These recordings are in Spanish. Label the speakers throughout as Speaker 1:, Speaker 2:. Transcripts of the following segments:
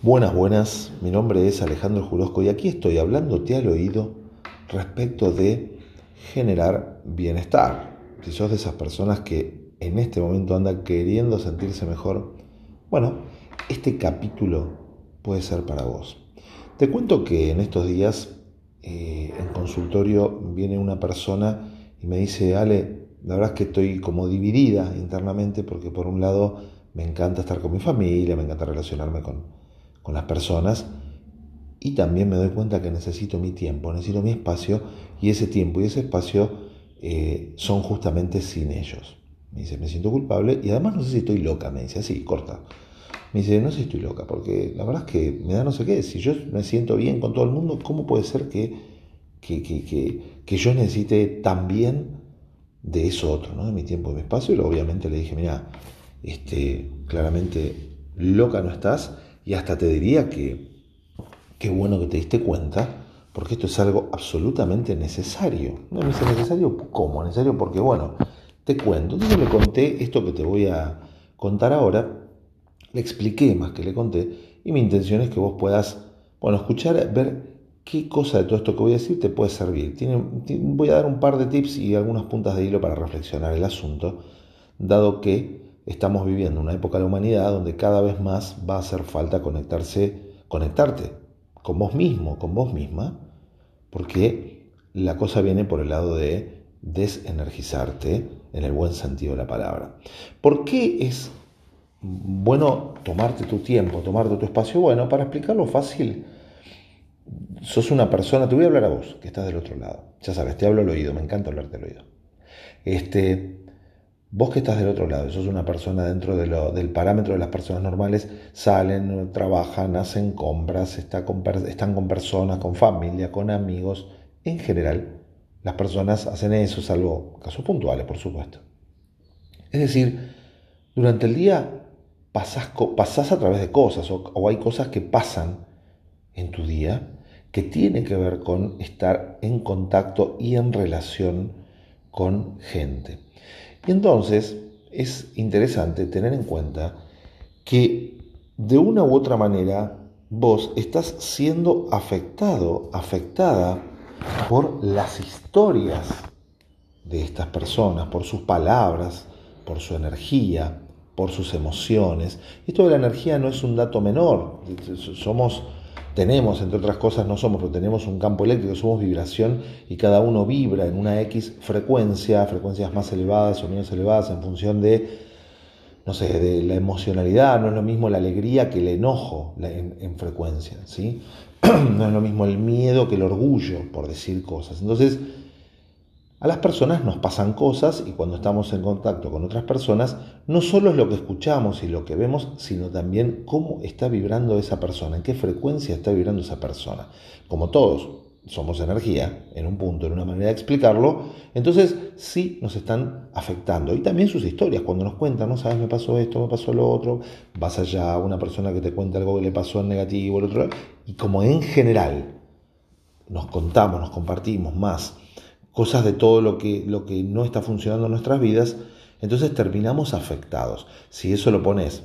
Speaker 1: Buenas, buenas. Mi nombre es Alejandro Jurosco y aquí estoy hablándote al oído respecto de generar bienestar. Si sos de esas personas que en este momento andan queriendo sentirse mejor, bueno, este capítulo puede ser para vos. Te cuento que en estos días eh, en consultorio viene una persona y me dice, Ale, la verdad es que estoy como dividida internamente porque por un lado me encanta estar con mi familia, me encanta relacionarme con, con las personas y también me doy cuenta que necesito mi tiempo, necesito mi espacio y ese tiempo y ese espacio eh, son justamente sin ellos. Me dice, me siento culpable y además no sé si estoy loca, me dice así, corta. Me dice, no sé si estoy loca, porque la verdad es que me da no sé qué, si yo me siento bien con todo el mundo, ¿cómo puede ser que, que, que, que yo necesite también de eso otro, ¿no? de mi tiempo y mi espacio? Y obviamente le dije, mira, este, claramente loca no estás y hasta te diría que qué bueno que te diste cuenta, porque esto es algo absolutamente necesario. No me dice necesario, ¿cómo? Necesario porque, bueno, te cuento. Entonces le conté esto que te voy a contar ahora, le expliqué más que le conté, y mi intención es que vos puedas, bueno, escuchar, ver qué cosa de todo esto que voy a decir te puede servir. voy a dar un par de tips y algunas puntas de hilo para reflexionar el asunto, dado que estamos viviendo una época de humanidad donde cada vez más va a hacer falta conectarse, conectarte con vos mismo, con vos misma, porque la cosa viene por el lado de desenergizarte en el buen sentido de la palabra. ¿Por qué es bueno tomarte tu tiempo, tomarte tu espacio? Bueno, para explicarlo fácil, sos una persona, te voy a hablar a vos, que estás del otro lado. Ya sabes, te hablo al oído, me encanta hablarte al oído. Este, Vos que estás del otro lado, sos una persona dentro del parámetro de las personas normales, salen, trabajan, hacen compras, está están con personas, con familia, con amigos. En general, las personas hacen eso, salvo casos puntuales, por supuesto. Es decir, durante el día pasás a través de cosas o, o hay cosas que pasan en tu día que tienen que ver con estar en contacto y en relación con gente. Y entonces es interesante tener en cuenta que de una u otra manera vos estás siendo afectado, afectada por las historias de estas personas, por sus palabras, por su energía, por sus emociones. Esto de la energía no es un dato menor. Somos tenemos, entre otras cosas, no somos, pero tenemos un campo eléctrico, somos vibración y cada uno vibra en una X frecuencia, frecuencias más elevadas o menos elevadas en función de, no sé, de la emocionalidad. No es lo mismo la alegría que el enojo en, en frecuencia, ¿sí? No es lo mismo el miedo que el orgullo, por decir cosas. Entonces, a las personas nos pasan cosas y cuando estamos en contacto con otras personas, no solo es lo que escuchamos y lo que vemos, sino también cómo está vibrando esa persona, en qué frecuencia está vibrando esa persona. Como todos somos energía, en un punto, en una manera de explicarlo, entonces sí nos están afectando. Y también sus historias, cuando nos cuentan, no sabes, me pasó esto, me pasó lo otro, vas allá a una persona que te cuenta algo que le pasó en negativo, el otro, y como en general nos contamos, nos compartimos más cosas de todo lo que, lo que no está funcionando en nuestras vidas, entonces terminamos afectados. Si eso lo pones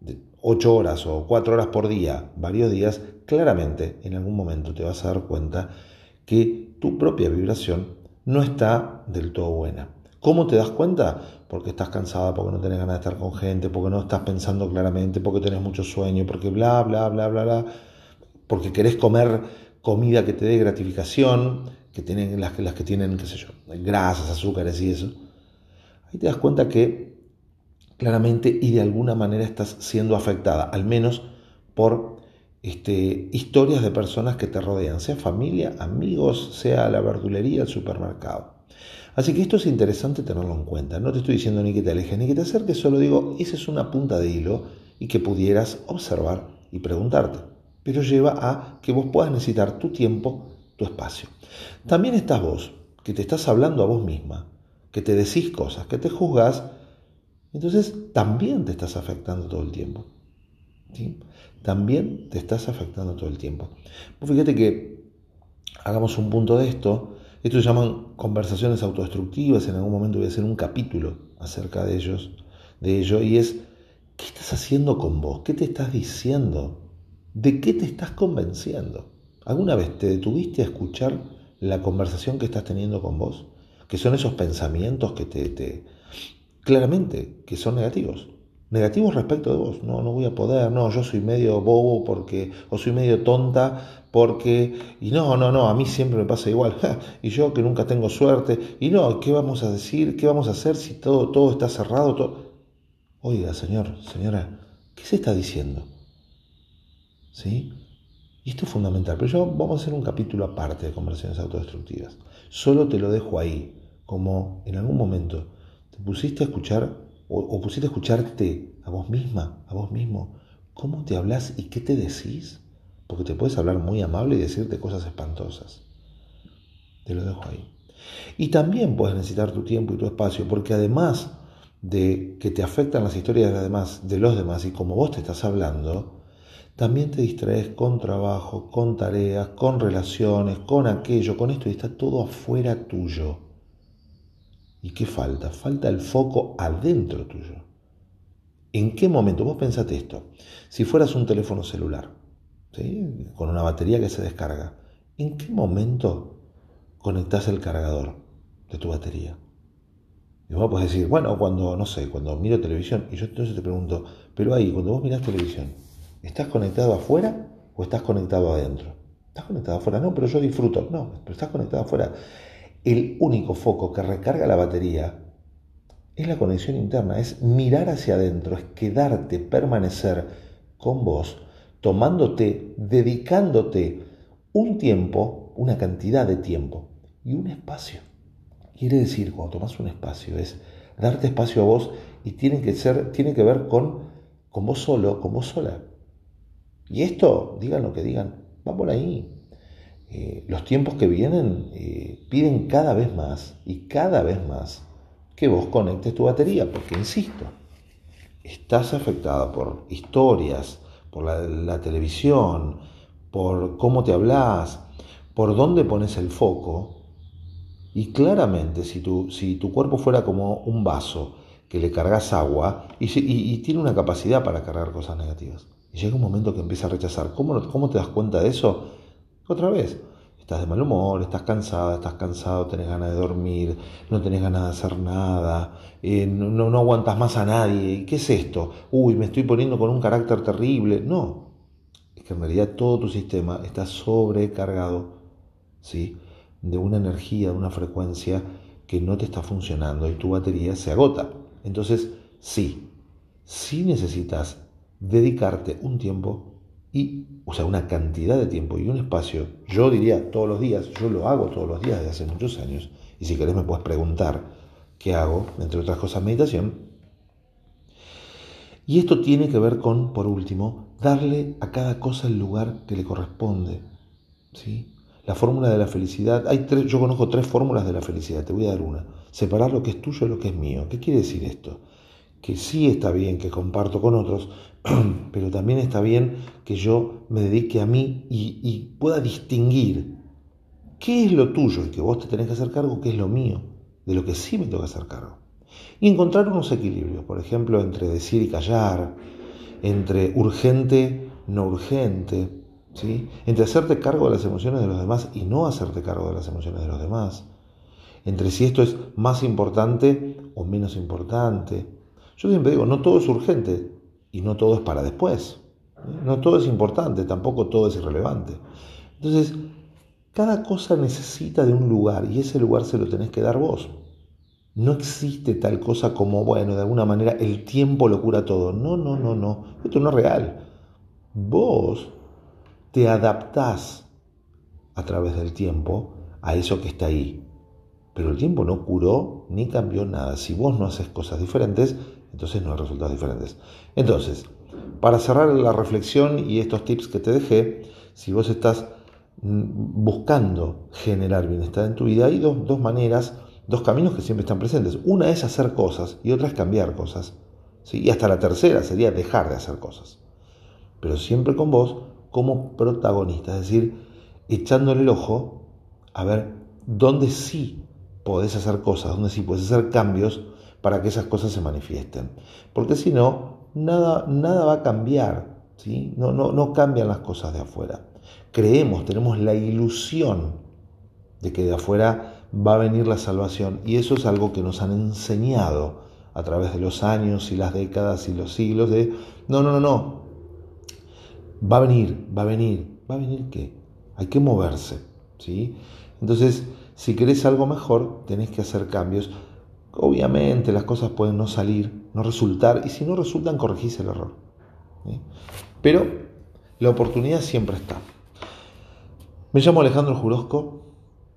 Speaker 1: de 8 horas o 4 horas por día, varios días, claramente en algún momento te vas a dar cuenta que tu propia vibración no está del todo buena. ¿Cómo te das cuenta? Porque estás cansada, porque no tenés ganas de estar con gente, porque no estás pensando claramente, porque tenés mucho sueño, porque bla, bla, bla, bla, bla, porque querés comer comida que te dé gratificación, que tienen las, las que tienen, qué sé yo, grasas, azúcares y eso, ahí te das cuenta que claramente y de alguna manera estás siendo afectada, al menos por este, historias de personas que te rodean, sea familia, amigos, sea la verdulería, el supermercado. Así que esto es interesante tenerlo en cuenta. No te estoy diciendo ni que te alejes ni que te acerques, solo digo, esa es una punta de hilo y que pudieras observar y preguntarte. Pero lleva a que vos puedas necesitar tu tiempo tu espacio. También estás vos, que te estás hablando a vos misma, que te decís cosas, que te juzgas, entonces también te estás afectando todo el tiempo. ¿sí? También te estás afectando todo el tiempo. fíjate que hagamos un punto de esto. Esto se llaman conversaciones autodestructivas. En algún momento voy a hacer un capítulo acerca de ellos, de ello, y es ¿qué estás haciendo con vos? ¿Qué te estás diciendo? ¿De qué te estás convenciendo? ¿Alguna vez te detuviste a escuchar la conversación que estás teniendo con vos? Que son esos pensamientos que te, te claramente, que son negativos negativos respecto de vos. No, no voy a poder, no, yo soy medio bobo porque, o soy medio tonta porque, y no, no, no, a mí siempre me pasa igual, y yo que nunca tengo suerte, y no, ¿qué vamos a decir? ¿Qué vamos a hacer si todo, todo está cerrado? Todo... Oiga, señor, señora, ¿qué se está diciendo? ¿Sí? Esto es fundamental, pero yo vamos a hacer un capítulo aparte de conversaciones autodestructivas. Solo te lo dejo ahí, como en algún momento te pusiste a escuchar o, pusiste a escucharte a vos misma, a vos mismo, cómo te hablas y qué te decís, porque te puedes hablar muy amable y decirte cosas espantosas. Te lo dejo ahí. Y también puedes necesitar tu tiempo y tu espacio, porque además de que te afectan las historias de los demás, de los demás y como vos te estás hablando, también te distraes con trabajo, con tareas, con relaciones, con aquello, con esto y está todo afuera tuyo. ¿Y qué falta? Falta el foco adentro tuyo. ¿En qué momento? Vos pensate esto. Si fueras un teléfono celular, con una batería que se descarga, ¿en qué momento conectás el cargador de tu batería? Y vos podés decir, bueno, cuando, no sé, cuando miro televisión, y yo entonces te pregunto, pero ahí, cuando vos mirás televisión, ¿estás conectado afuera o estás conectado adentro? ¿Estás conectado afuera? No, pero yo disfruto. No, pero estás conectado afuera el único foco que recarga la batería es la conexión interna, es mirar hacia adentro, es quedarte, permanecer con vos, tomándote, dedicándote un tiempo, una cantidad de tiempo y un espacio. Quiere decir, cuando tomas un espacio, es darte espacio a vos y tiene que, ser, tiene que ver con, con vos solo, con vos sola. Y esto, digan lo que digan, va por ahí. Eh, los tiempos que vienen eh, piden cada vez más y cada vez más que vos conectes tu batería, porque insisto, estás afectada por historias, por la, televisión, por cómo te hablas, por dónde pones el foco. Y claramente, si tu, si tu cuerpo fuera como un vaso que le cargas agua y, tiene una capacidad para cargar cosas negativas, y llega un momento que empieza a rechazar, ¿cómo, cómo te das cuenta de eso? Otra vez, estás de mal humor, estás cansada, estás cansado, tenés ganas de dormir, no tenés ganas de hacer nada, eh, no, no aguantas más a nadie. ¿Qué es esto? Uy, me estoy poniendo con un carácter terrible. No, es que en realidad todo tu sistema está sobrecargado ¿sí? de una energía, de una frecuencia que no te está funcionando y tu batería se agota. Entonces, sí, sí necesitas dedicarte un tiempo y, o sea, una cantidad de tiempo y un espacio, yo diría todos los días, yo lo hago todos los días desde hace muchos años, y si querés me puedes preguntar qué hago, entre otras cosas, meditación. Y esto tiene que ver con, por último, darle a cada cosa el lugar que le corresponde. ¿sí? La fórmula de la felicidad, hay tres, yo conozco tres fórmulas de la felicidad, te voy a dar una. Separar lo que es tuyo de lo que es mío. ¿Qué quiere decir esto? Que sí está bien que comparto con otros, pero también está bien que yo me dedique a mí y, pueda distinguir qué es lo tuyo y que vos te tenés que hacer cargo, qué es lo mío, de lo que sí me toca hacer cargo. Y encontrar unos equilibrios, por ejemplo, entre decir y callar, entre urgente, no urgente, ¿sí? entre hacerte cargo de las emociones de los demás y no hacerte cargo de las emociones de los demás, entre si esto es más importante o menos importante. Yo siempre digo, no todo es urgente, y no todo es para después. No todo es importante, tampoco todo es irrelevante. Entonces, cada cosa necesita de un lugar y ese lugar se lo tenés que dar vos. No existe tal cosa como, bueno, de alguna manera el tiempo lo cura todo. No, no, no, no. Esto no es real. Vos te adaptás a través del tiempo a eso que está ahí. Pero el tiempo no curó ni cambió nada. Si vos no haces cosas diferentes, entonces no hay resultados diferentes. Entonces, para cerrar la reflexión y estos tips que te dejé, si vos estás mm, buscando generar bienestar en tu vida, hay dos, maneras, dos caminos que siempre están presentes. Una es hacer cosas y otra es cambiar cosas. ¿sí? Y hasta la tercera sería dejar de hacer cosas. Pero siempre con vos como protagonista, es decir, echándole el ojo a ver dónde sí podés hacer cosas, dónde sí podés hacer cambios para que esas cosas se manifiesten. Porque si no, nada, nada va a cambiar ¿sí? No, no, no cambian las cosas de afuera. Creemos, tenemos la ilusión de que de afuera va a venir la salvación y eso es algo que nos han enseñado a través de los años y las décadas y los siglos de, no, no, no, no, va a venir, va a venir, va a venir qué? Hay que moverse, ¿sí? Entonces, si querés algo mejor, tenés que hacer cambios. Obviamente las cosas pueden no salir, no resultar, y si no resultan, corregís el error. Pero la oportunidad siempre está. Me llamo Alejandro Jurosco.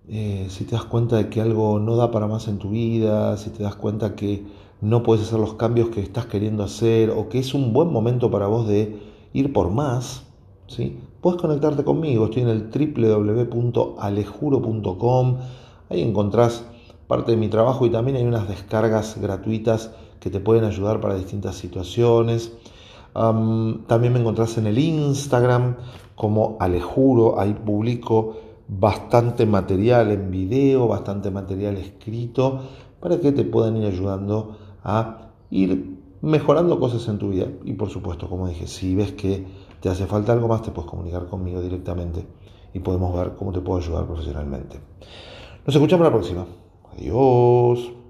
Speaker 1: Eh, si te das cuenta de que algo no da para más en tu vida, si te das cuenta que no puedes hacer los cambios que estás queriendo hacer o que es un buen momento para vos de ir por más, ¿sí? Puedes conectarte conmigo. Estoy en el www.alejuro.com. Ahí encontrás parte de mi trabajo y también hay unas descargas gratuitas que te pueden ayudar para distintas situaciones. también me encontrás en el Instagram como Alejuro. Ahí publico bastante material en video, bastante material escrito para que te puedan ir ayudando a ir mejorando cosas en tu vida. Y por supuesto, como dije, si ves que te hace falta algo más, te puedes comunicar conmigo directamente y podemos ver cómo te puedo ayudar profesionalmente. Nos escuchamos la próxima. Adiós.